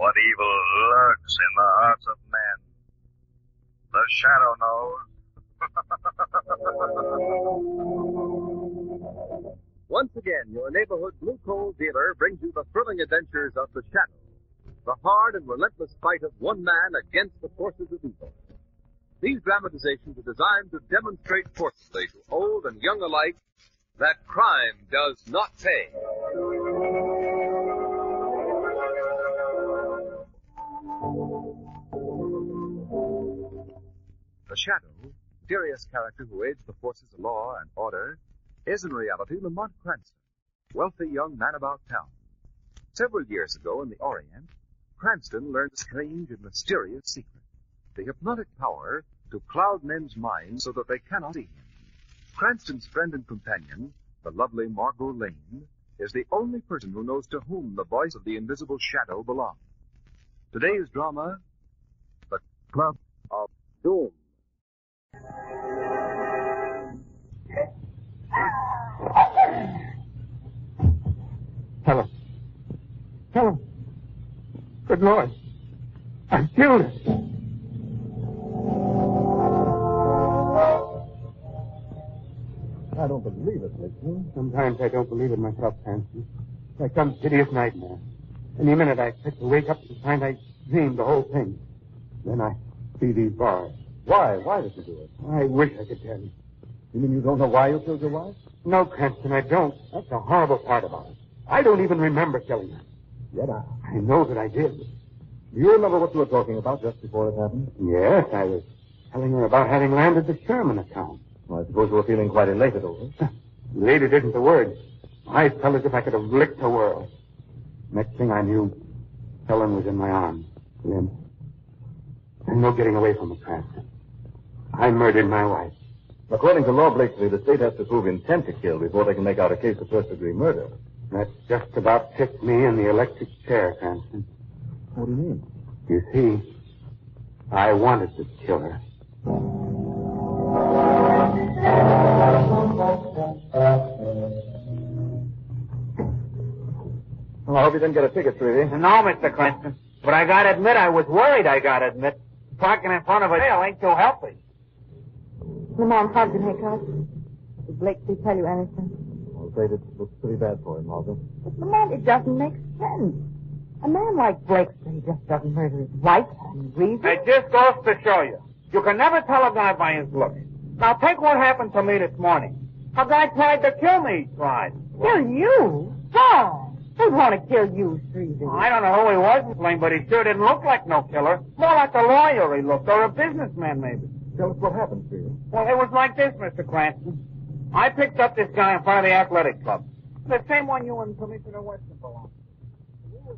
What evil lurks in the hearts of men? The shadow knows. Once again, your neighborhood blue coal dealer brings you the thrilling adventures of the Shadow, the hard and relentless fight of one man against the forces of evil. These dramatizations are designed to demonstrate forcefully to old and young alike that crime does not pay. The Shadow, mysterious character who aids the forces of law and order, is in reality Lamont Cranston, wealthy young man about town. Several years ago in the Orient, Cranston learned a strange and mysterious secret, the hypnotic power to cloud men's minds so that they cannot see him. Cranston's friend and companion, the lovely Margot Lane, is the only person who knows to whom the voice of the invisible shadow belongs. Today's drama, The Club of Doom. Helen. Helen. Good Lord. I killed it. I don't believe it, Nixon. Sometimes I don't believe it myself, Cranston. Like some hideous nightmare. Any minute I expect to wake up and find I dreamed the whole thing. Then I see these bars. Why? Why did you do it? I wish I could tell you. You mean you don't know why you killed your wife? No, Cranston, I don't. That's the horrible part about it. I don't even remember killing her. Yet I. I know that I did. Do you remember what you were talking about just before it happened? Yes, I was telling her about having landed the Sherman account. Well, I suppose you were feeling quite elated over it. Elated isn't the word. I felt as if I could have licked the world. Next thing I knew, Helen was in my arms. Then, there's no getting away from it, Cranston. I murdered my wife. According to law, Blakely, the state has to prove intent to kill before they can make out a case of first-degree murder. That just about tipped me in the electric chair, Cranston. What do you mean? You see, I wanted to kill her. Well, I hope you didn't get a ticket, Treaty. No, Mr. Cranston. But I gotta admit, I was worried, I gotta admit. Parking in front of a jail ain't too healthy. Lamont, how'd you make out? Did Blakely tell you anything? I'm afraid it looks pretty bad for him, Margaret. But Lamont, it doesn't make sense. A man like Blakely just doesn't murder his wife for any reason. It just goes to show you. You can never tell a guy by his looks. Now take what happened to me this morning. A guy tried to kill me, he tried. Kill you? Why? Who'd want to kill you, Shrevie? I don't know who he was, Miss Lane, but he sure didn't look like no killer. More like a lawyer he looked, or a businessman maybe. Tell us what happened, Treaty. Well, it was like this, Mr. Cranston. I picked up this guy in front of the athletic club. The same one you and Commissioner Weston belong to.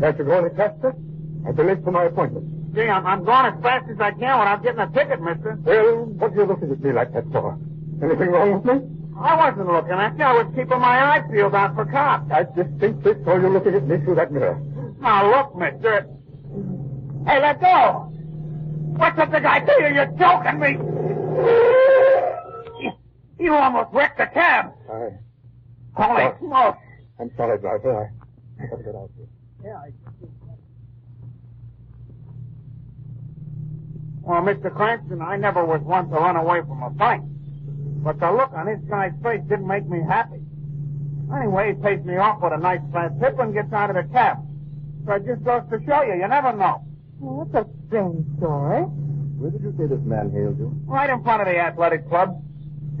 Can't you go any faster? I've been late for my appointment. Gee, I'm, I'm going as fast as I can without getting a ticket, mister. Well, what are you looking at me like that for? Anything wrong with me? I wasn't looking at you. I was keeping my eyes peeled out for cops. I just distinctly saw you looking at me through that mirror. Now look, mister. Hey, let go. What's up the guy to you? You're joking me. You- almost wrecked the cab. I, Holy Oh. smoke. I'm sorry, driver. I, I gotta get out of here. Yeah, I... Well, Mr. Cranston, I never was one to run away from a fight. But the look on this guy's face didn't make me happy. Anyway, he pays me off with a nice fat tip and gets out of the cab. So it just goes to show you, you never know. That's a strange story. Where did you say this man hailed you? Right in front of the athletic club.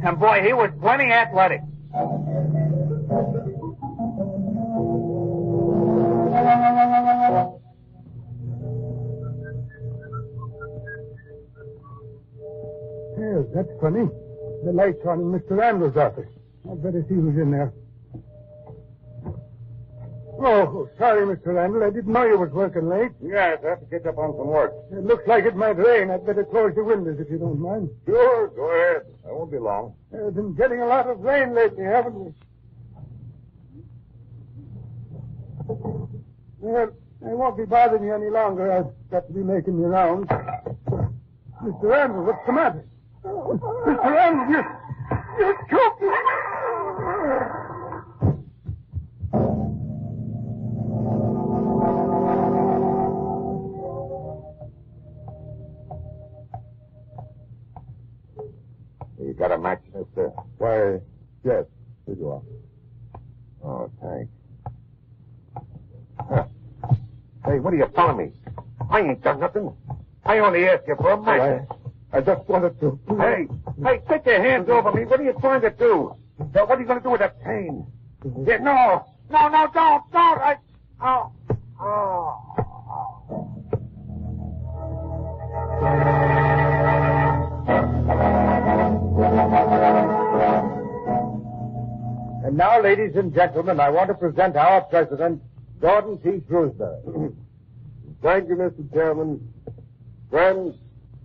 And boy, he was plenty athletic. Yes, that's funny. The lights on in Mr. Randall's office. I'd better see who's in there. Oh, sorry, Mr. Randall. I didn't know you was working late. Yes, I have to catch up on some work. It looks like it might rain. I'd better close the windows if you don't mind. Sure, go ahead. I won't be long. We've been getting a lot of rain lately, haven't we? Well, I won't be bothering you any longer. I've got to be making the rounds. Mr. Randall, what's the matter? Mr. Randall, you, you choked me. I ain't done nothing. I only asked you for a match. I, I just wanted to. Hey, hey, take your hands over me. What are you trying to do? Now, what are you going to do with that pain? Mm-hmm. Yeah, no, no, no, don't, don't. I, oh, oh. And now, ladies and gentlemen, I want to present our president, Gordon T. Shrewsbury. Thank you, Mr. Chairman. Friends,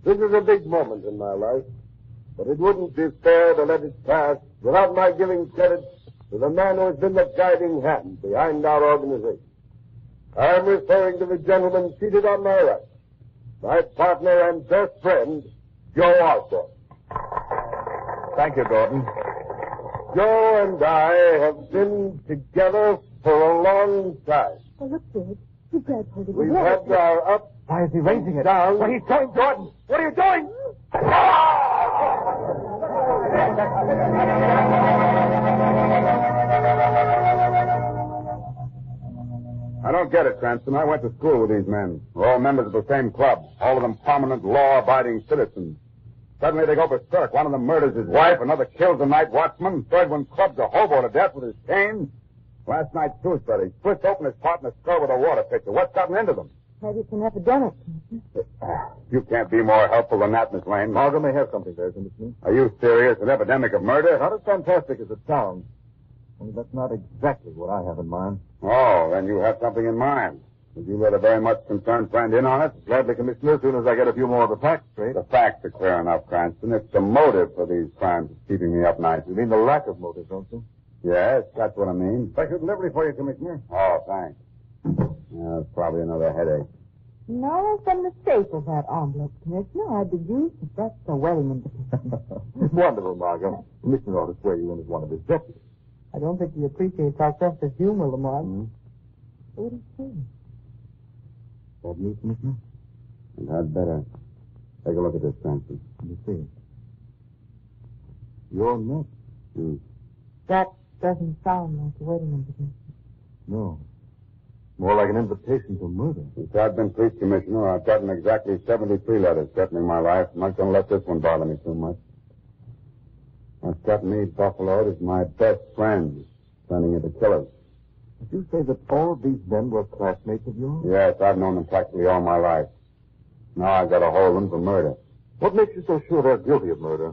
this is a big moment in my life, but it wouldn't be fair to let it pass without my giving credit to the man who has been the guiding hand behind our organization. I am referring to the gentleman seated on my right, my partner and best friend, Joe Osborne. Thank you, Gordon. Joe and I have been together for a long time. Oh, look, George. You grabbed hold of We've the had our ups Why is he raising it? down. What are you doing, Gordon? What are you doing? I don't get it, Cranston. I went to school with these men. We're all members of the same club. All of them prominent, law-abiding citizens. Suddenly they go berserk. One of them murders his wife, another kills the night watchman, third one clubs a hobo to death with his cane. Last night, Shrewsbury splits open his partner's skull with a water pitcher. What's gotten into them? Maybe it's an epidemic. Uh, you can't be more helpful than that, Miss Lane. Margot may have something there, Commissioner. Are you serious? An epidemic of murder? Not as fantastic as it sounds. Only that's not exactly what I have in mind. Oh, then you have something in mind. Would you let a very much concerned friend in on it? Gladly, Commissioner, as soon as I get a few more of the facts straight. The facts are clear enough, Cranston. It's the motive for these crimes that's keeping me up nights. You mean the lack of motive, don't you? Yes, that's what I mean. Special delivery for you, Commissioner. Oh, thanks. Yeah, it's probably another headache. No, from the mistake of that envelope, Commissioner. I'd be used to that's a wedding invitation. Wonderful, Margot. Commissioner ought to swear you in as one of his deputies. I don't think he appreciates our sense of humor, Lamont. Hmm? What do you say? Bad news, Commissioner? And I'd better take a look at this, Cranston. Let me see. Your neck? Hmm. That doesn't sound like a wedding invitation. No. More like an invitation to murder. Since I've been police commissioner, I've gotten exactly 73 letters threatening my life. I'm not going to let this one bother me too much. What's got me buffaloed is my best friends turning into killers. Did you say that all of these men were classmates of yours? Yes, I've known them practically all my life. Now I've got a hold of them for murder. What makes you so sure they're guilty of murder?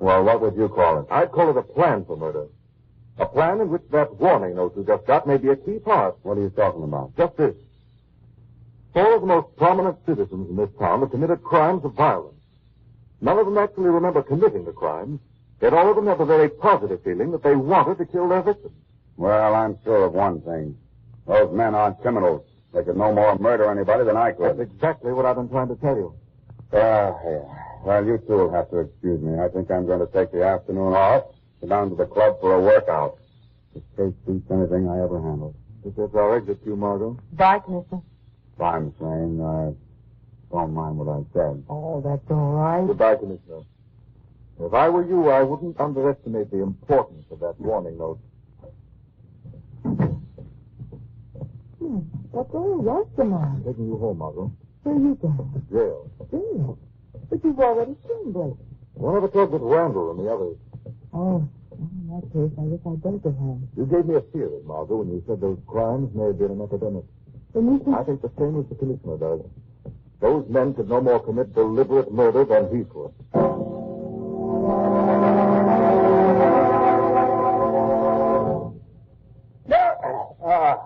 Well, what would you call it? I'd call it a plan for murder. A plan in which that warning note you just got may be a key part. What are you talking about? Just this. Four of the most prominent citizens in this town have committed crimes of violence. None of them actually remember committing the crimes, yet all of them have a very positive feeling that they wanted to kill their victims. Well, I'm sure of one thing. Those men aren't criminals. They could no more murder anybody than I could. That's exactly what I've been trying to tell you. Ah, yeah. Well, you two will have to excuse me. I think I'm going to take the afternoon off, go down to the club for a workout. This case beats anything I ever handled. If that's our exit to you, Margot. Bye, Commissioner. Bye, Miss Lane. I don't mind what I said. Oh, that's all right. Goodbye, Commissioner. If I were you, I wouldn't underestimate the importance of that warning note. Hmm. What's all right, Lamont? Taking you home, Margot. Where are you going? Jail. Jail. But you've already seen Blake. One of the clubs with Randall and the others. Oh, in that case, I guess I'd go to her. You gave me a theory, Margot, when you said those crimes may have been an epidemic. I think the same as the policeman does. Those men could no more commit deliberate murder than he could. Ah,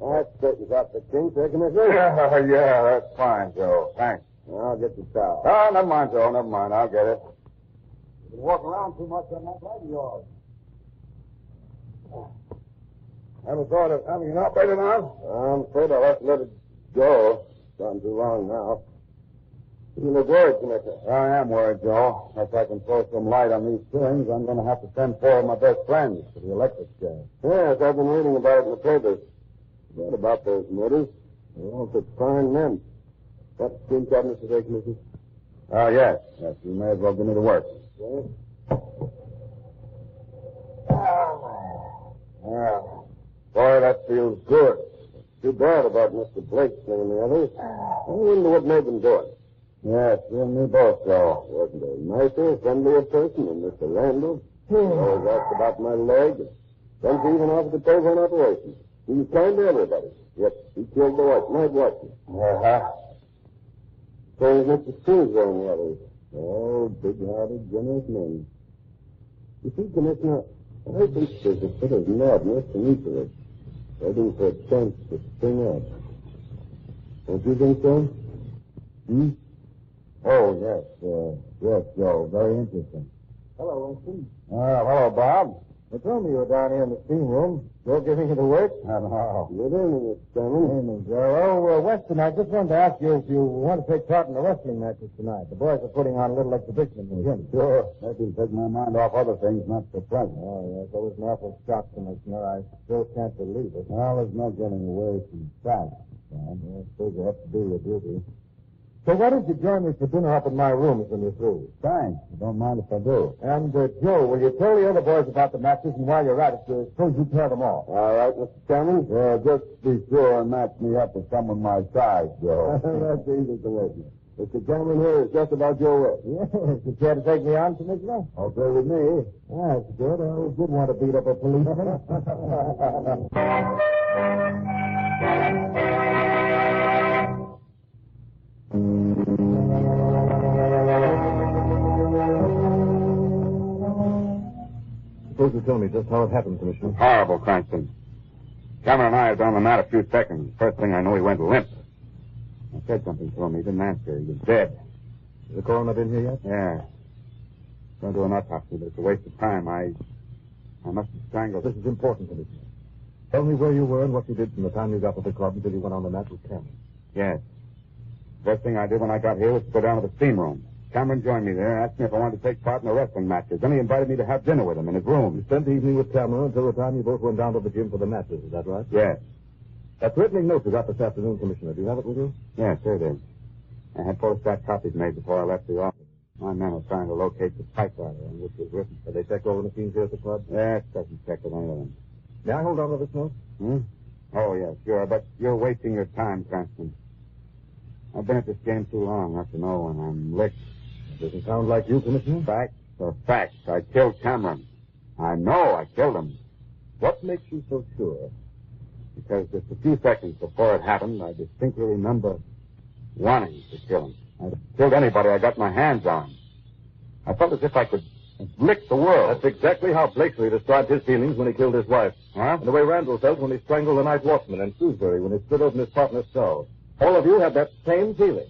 that straightens out the kinks, eh, Commissioner? Yeah, yeah, that's fine, Joe. Thanks. I'll get the towel. Oh, never mind, Joe. Never mind. I'll get it. Been walking around too much on that leg of yours. Ever thought of having it operated now? I'm afraid I'll have to let it go. It's gone too long now. You look worried, Commissioner. I am worried, Joe. If I can throw some light on these things, I'm going to have to send four of my best friends to the electric chair. Yes, I've been reading about it in the papers. Read about those murders. They're all such fine men. Got the steam cabinet today, Commissioner? Oh, ah, yes. Yes, you may as well give me the works. Yes. Well, Boy, that feels good. Too bad about Mr. Blake and the others. I wonder what made them do it. yes, you and me both, Joe. Wasn't a nicer, friendlier person than Mr. Randall. He Always asked about my leg. Once he even offered to pay for an operation. He was kind to everybody. Yet he killed the wife, night watchman. Uh-huh. So was Mr. Sousa and the others. All big-hearted, generous men. You see, Commissioner, I think there's a bit of madness in each of us, waiting for a chance to spring up. Don't you think so? Hmm? Oh, yes. Uh, yes, Joe. Very interesting. Hello, Weston. Uh, hello, Bob. They told me you were down here in the steam room. Joe giving you the work? Hello. Good evening, Mr. Cameron. Evening, Joe. Oh, uh, Weston, I just wanted to ask you if you want to take part in the wrestling matches tonight. The boys are putting on a little exhibition in the gym. Sure. That will take my mind off other things, not the present. Oh, yes. That was an awful shock, Commissioner. I still can't believe it. Well, there's no getting away from facts, Sam. I suppose you have to do your duty. So why don't you join me for dinner up in my rooms when you're through? Thanks. I don't mind if I do. And, uh, Joe, will you tell the other boys about the matches, and while you're at it, uh, suppose you tell them off? All right, Mr. Cameron. Yeah, just be sure and match me up with someone my size, Joe. That's easy to make. Mr. Cameron here is just about your way. Yes, you care to take me on, Commissioner? Okay with me. That's good. I always did want to beat up a policeman. Suppose you tell me just how it happened, Commissioner. Horrible, Cranston. Cameron and I been on the mat a few seconds. First thing I know, he went limp. I said something to him. He didn't answer. He was dead. Has the coroner been here yet? Yeah. Going to do an autopsy, but it's a waste of time. I, I must have strangled. This is important, Commissioner. Tell me where you were and what you did from the time you got to the club until you went on the mat with Cameron. Yes. First thing I did when I got here was to go down to the steam room. Cameron joined me there and asked me if I wanted to take part in the wrestling matches. Then he invited me to have dinner with him in his room. You spent the evening with Cameron until the time you both went down to the gym for the matches. Is that right? Yes. That threatening note you got this afternoon, Commissioner. Do you have it with you? Yes, here it is. I had photostat copies made before I left the office. My men were trying to locate the typewriter on which it was written. Have they checked all the machines here at the club? Yes, doesn't check with any of them. May I hold on to this note? Hmm? Oh, yes, sure, but you're wasting your time, Cranston. I've been at this game too long not to know when I'm licked. Doesn't sound like you, Commissioner. Facts are facts. I killed Cameron. I know I killed him. What makes you so sure? Because just a few seconds before it happened, I distinctly remember wanting to kill him. I'd killed anybody I got my hands on. I felt as if I could lick the world. That's exactly how Blakesley described his feelings when he killed his wife. Huh? And the way Randall felt when he strangled the night watchman in Shrewsbury when he stood over his partner's cell. All of you had that same feeling.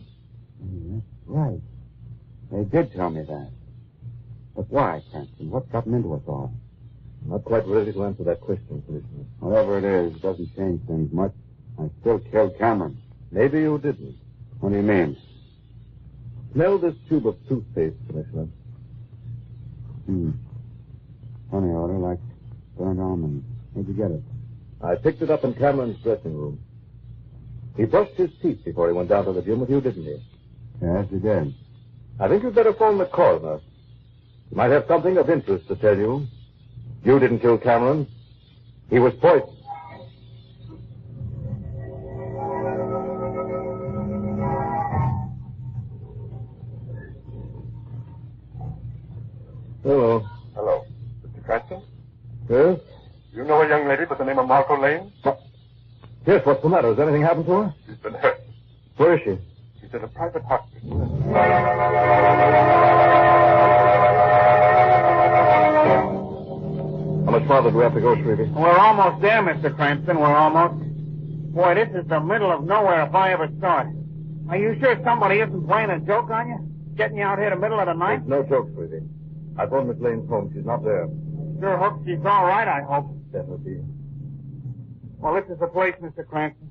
Mm, right. They did tell me that. But why, Cranston? What got them into us all? I'm not quite ready to answer that question, Commissioner. Whatever it is, it doesn't change things much. I still killed Cameron. Maybe you didn't. What do you mean? Smell this tube of toothpaste, Commissioner. Hmm. Funny odor, like burnt almonds. Where'd you get it? I picked it up in Cameron's dressing room. He brushed his teeth before he went down to the gym with you, didn't he? Yes, he did. I think you'd better phone the coroner. He might have something of interest to tell you. You didn't kill Cameron. He was poisoned. Yes, what's the matter? Has anything happened to her? She's been hurt. Where is she? She's in a private hospital. How much farther do we have to go, Shrevie? We're almost there, Mr. Cranston. We're almost. Boy, this is the middle of nowhere if I ever saw it. Are you sure somebody isn't playing a joke on you? Getting you out here in the middle of the night? No joke, sweetie. I phoned Miss Lane's home. She's not there. Sure hope she's all right, I hope. Definitely. Well, this is the place, Mr. Cranston.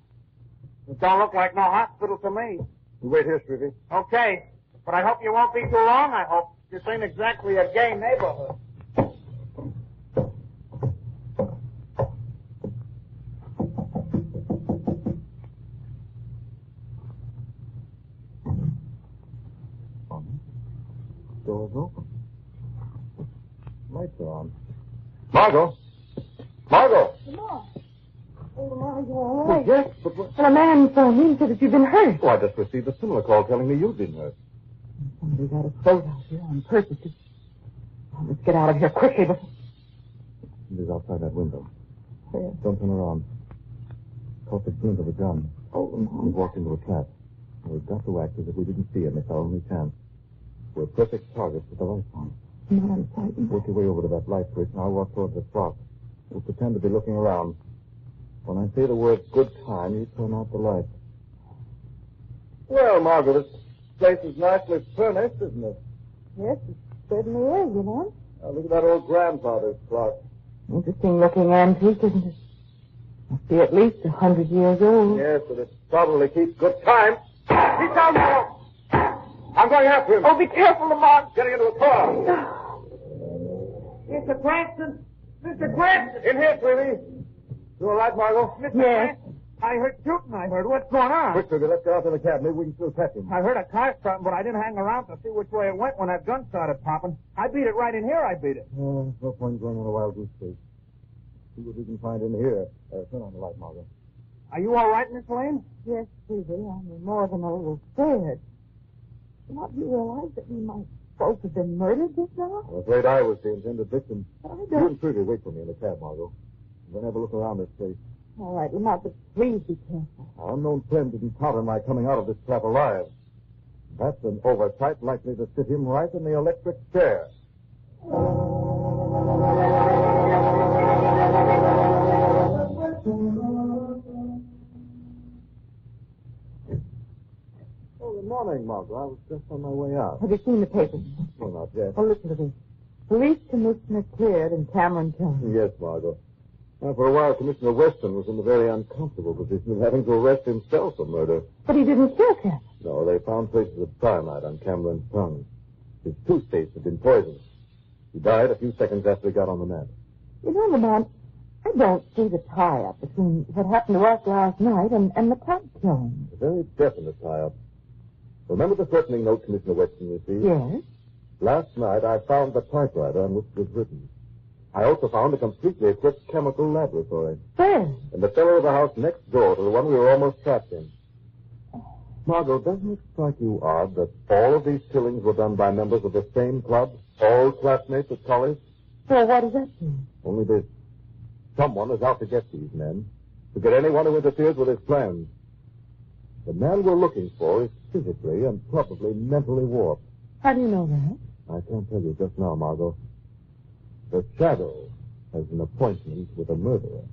It don't look like no hospital to me. You wait here, Sweetie. Okay. But I hope you won't be too long, I hope. This ain't exactly a gay neighborhood. Door's open. Lights are on. Margot! Margot! Lamont. Oh, Lamont, you all right? Yes, but what? Well, a man phoned me and said that you've been hurt. Oh, I just received a similar call telling me you'd been hurt. Somebody got a both out here on purpose. Oh, let's get out of here quickly before... He's outside that window. Where? Don't turn around. Caught the glint of a gun. Oh, He Lamont. walked into a trap. We've got to act as if we didn't see him. It's our only chance. We're perfect targets with the lights on. Lamont, I'm frightened. Work your way over to that light switch, and I'll walk toward the spot. We'll pretend to be looking around. When I say the word good time, you turn out the light. Well, Margaret, this place is nicely furnished, isn't it? Yes, it certainly is, you know. Now, look at that old grandfather's clock. Interesting looking antique, isn't it? Must be at least a hundred years old. Yes, but it probably keeps good time. He's down there! I'm going after him. Oh, be careful, Lamont. Getting into a car. Mr. Cranston! Mr. Cranston! In here, sweetie. You all right, Margot? Mr. Yes. Cranston! I heard shooting, I heard. What's going on? Quick, sweetie, let's get out to the cab. Maybe we can still catch him. I heard a car starting, but I didn't hang around to see which way it went when that gun started popping. I beat it right in here, I beat it. Oh, no point going on a wild goose chase. See what we can find in here. Uh, turn on the light, Margot. Are you all right, Miss Lane? Yes, Susie, I'm more than a little scared. Do not you realize that we might both have been murdered just now? I'm afraid I was the intended victim. I You don't... and Trudy wait for me in the cab, Margot. We'll have a look around this place. All right, Lamont, but please be careful. Our unknown friend didn't count on my coming out of this trap alive. That's an oversight likely to sit him right in the electric chair. Oh, good morning, Margot. I was just on my way out. Have you seen the papers? Well, not yet. Oh, listen to this. Police Commissioner cleared in Cameron County. Yes, Margot. Now, for a while, Commissioner Weston was in the very uncomfortable position of having to arrest himself for murder. But he didn't kill Cameron. No, they found traces of cyanide on Cameron's tongue. His toothpaste had been poisoned. He died a few seconds after he got on the mat. You know, Lamont, I don't see the tie-up between what happened to us last night and, and the club killing. A very definite tie-up. Remember the threatening note Commissioner Weston received? Yes? Last night, I found the typewriter on which it was written. I also found a completely equipped chemical laboratory. Where? In the cellar of the house next door to the one we were almost trapped in. Margot, doesn't it strike you odd that all of these killings were done by members of the same club? All classmates at college? Well, what does that mean? Only this. Someone is out to get these men, to get anyone who interferes with his plans. The man we're looking for is physically and probably mentally warped. How do you know that? I can't tell you just now, Margot. The shadow has an appointment with a murderer.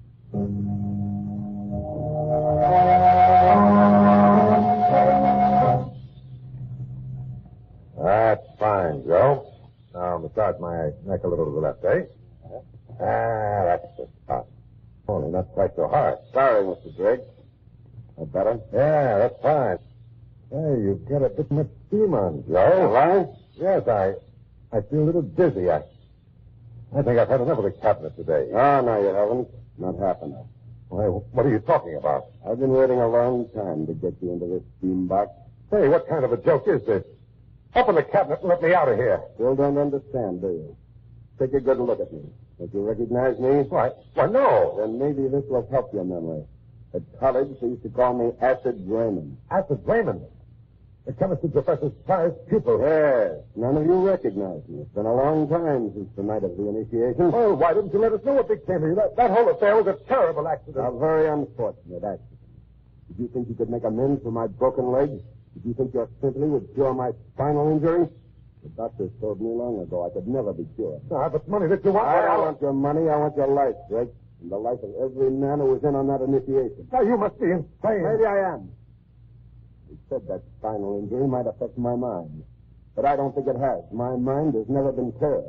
That's fine, Joe. Now massage my neck a little to the left, eh? Ah, that's the spot. Only not quite so hard. Sorry, Mr. Drake. That better? Yeah, that's fine. Hey, you've got a bit much steam on, Joe. Right? Yes, I, I feel a little dizzy. I, I think I've had enough of the cabinet today. Oh, no, you haven't. Not half enough. Why, what are you talking about? I've been waiting a long time to get you into this steam box. Hey, what kind of a joke is this? Open the cabinet and let me out of here. Still don't understand, do you? Take a good look at me. Don't you recognize me? Why, why, no. Then maybe this will help your memory. At college, they used to call me Acid Raymond. Acid Raymond. The chemistry professor's prized pupil. Yes. None of you recognize me. It's been a long time since the night of the initiation. Well, why didn't you let us know what became of you? That, that whole affair was a terrible accident. A very unfortunate accident. Did you think you could make amends for my broken leg? Did you think your sympathy would cure my spinal injury? The doctors told me long ago I could never be cured. Ah, but money that you want. I don't want your money. I want your life, Drake. and the life of every man who was in on that initiation. Now, you must be insane. Maybe I am. Said that spinal injury might affect my mind. But I don't think it has. My mind has never been clear.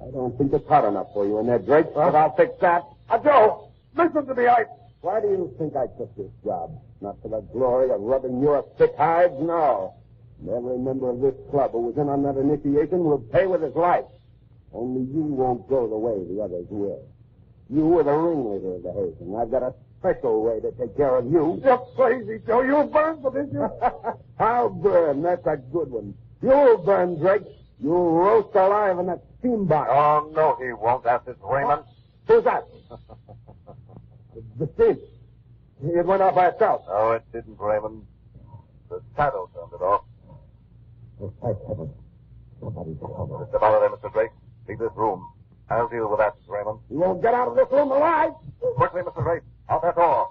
I don't think it's hot enough for you in there, Drake, but I'll fix that. Uh, Joe, listen to me. I. Why do you think I took this job? Not for the glory of rubbing your thick hides? No. Every member of this club who was in on that initiation will pay with his life. Only you won't go the way the others will. You were the ringleader of the hazing. I've got a special way to take care of you. You're crazy, Joe. You'll burn for this. You... I'll burn. That's a good one. You'll burn, Drake. You'll roast alive in that steam box. Oh, no, he won't. That's it, Raymond. Who's that? the steam. It went off by itself. No, it didn't, Raymond. The shadow turned it off. Oh, thank heaven. Somebody's coming. Mr. Faraday, Mr. Drake, leave this room. I'll deal with that, Raymond. You won't get out of this room alive. Quickly, Mr. Drake. Out that door.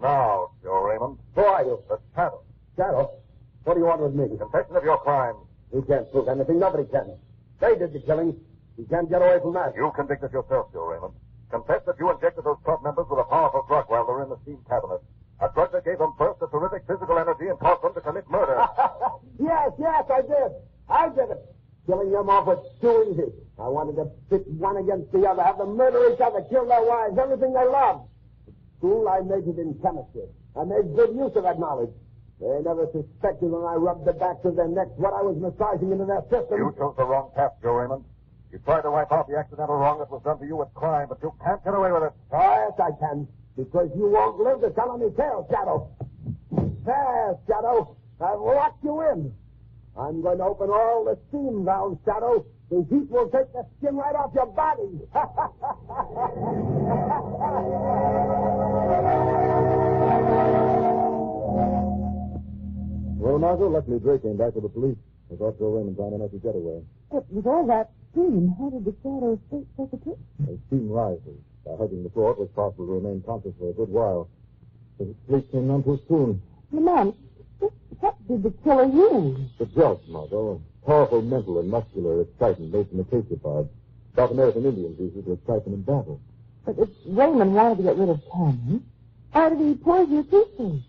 Now, Joe Raymond. Who are you? The shadow. Shadow. What do you want with me? Confession of your crime. You can't prove anything. Nobody can. They did the killing. You can't get away from that. You convict it yourself, Joe Raymond. Confess that you injected those club members with a powerful drug while they were in the steam cabinet. A drug that gave them first a terrific physical energy and caused them to commit murder. yes, yes, I did. I did it. Killing them off was too easy. I wanted to pit one against the other, have them murder each other, kill their wives, everything they loved. At school, I majored in chemistry. I made good use of that knowledge. They never suspected when I rubbed the backs of their necks what I was massaging into their system. You chose the wrong path, Joe Raymond. You tried to wipe out the accidental wrong that was done to you with crime, but you can't get away with it. Oh, yes, I can. Because you won't live to tell any tale, Shadow. There, Shadow. I've locked you in. I'm going to open all the steam valves, Shadow. The heat will take the skin right off your body. Well, Margot, luckily Drake came back with the police. I thought Joe Raymond found enough to get away. But with all that steam, how did the shadow escape such a trip? As steam rises, by hugging the floor, it was possible to remain conscious for a good while. But his sleep came none too soon. Lamont, what did the killer use? The drugs, Margot. Powerful mental and muscular excitant made from acacia pod. Uh, South American Indians use it to excite them in battle. But if Raymond wanted to get rid of Cannon, why did he poison the toothpaste?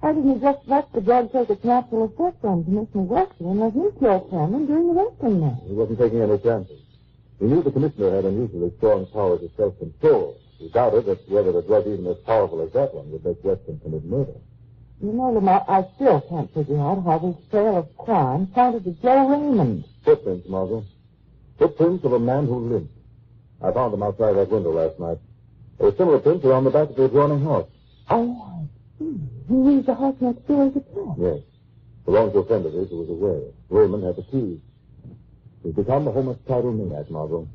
Why didn't he just let the drug take its natural effect on Commissioner Wexler and let him kill Cannon during the wrestling match? He wasn't taking any chances. He knew the commissioner had unusually strong powers of self-control. He doubted that whether a drug even as powerful as that one would make Weston commit murder. You know, Lamont, I still can't figure out how this trail of crime pointed to Joe Raymond. Footprints, Margot. Footprints of a man who lived. I found them outside that window last night. There were similar prints around the back of the adjoining house. Oh, I see. He used the house next door as a trap. Yes. Belonged to a friend of his who was aware. Raymond had the keys. He's become the homeless title maniac, Margot.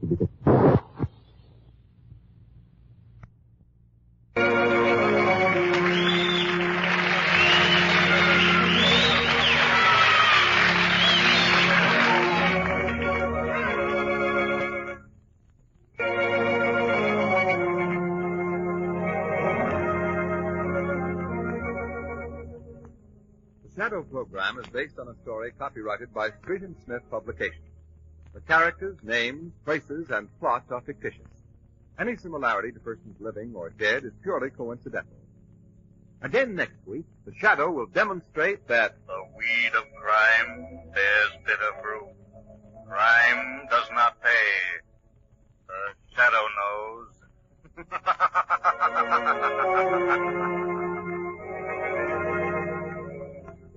He became... Shadow program is based on a story copyrighted by Street and Smith Publications. The characters, names, places, and plot are fictitious. Any similarity to persons living or dead is purely coincidental. Again next week, the Shadow will demonstrate that The weed of crime bears bitter fruit. Crime does not pay. The shadow knows.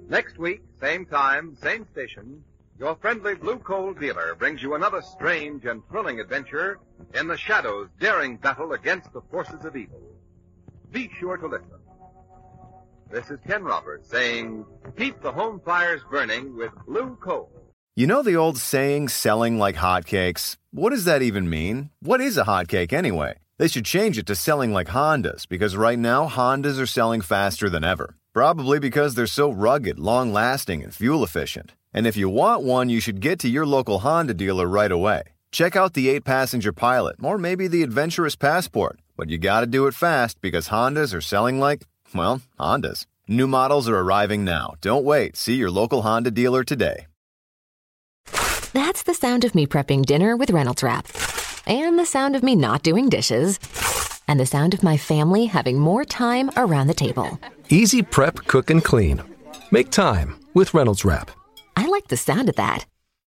next week, same time, same station, your friendly blue coal dealer brings you another strange and thrilling adventure in the Shadow's daring battle against the forces of evil. Be sure to listen. This is Ken Roberts saying, keep the home fires burning with blue coal. You know the old saying, selling like hotcakes? What does that even mean? What is a hotcake anyway? They should change it to selling like Hondas because right now Hondas are selling faster than ever. Probably because they're so rugged, long lasting, and fuel efficient. And if you want one, you should get to your local Honda dealer right away. Check out the 8 passenger pilot or maybe the adventurous passport. But you gotta do it fast because Hondas are selling like, well, Hondas. New models are arriving now. Don't wait. See your local Honda dealer today. That's the sound of me prepping dinner with Reynolds Wrap. and the sound of me not doing dishes, and the sound of my family having more time around the table. Easy prep, cook, and clean. Make time with Reynolds Wrap. I like the sound of that.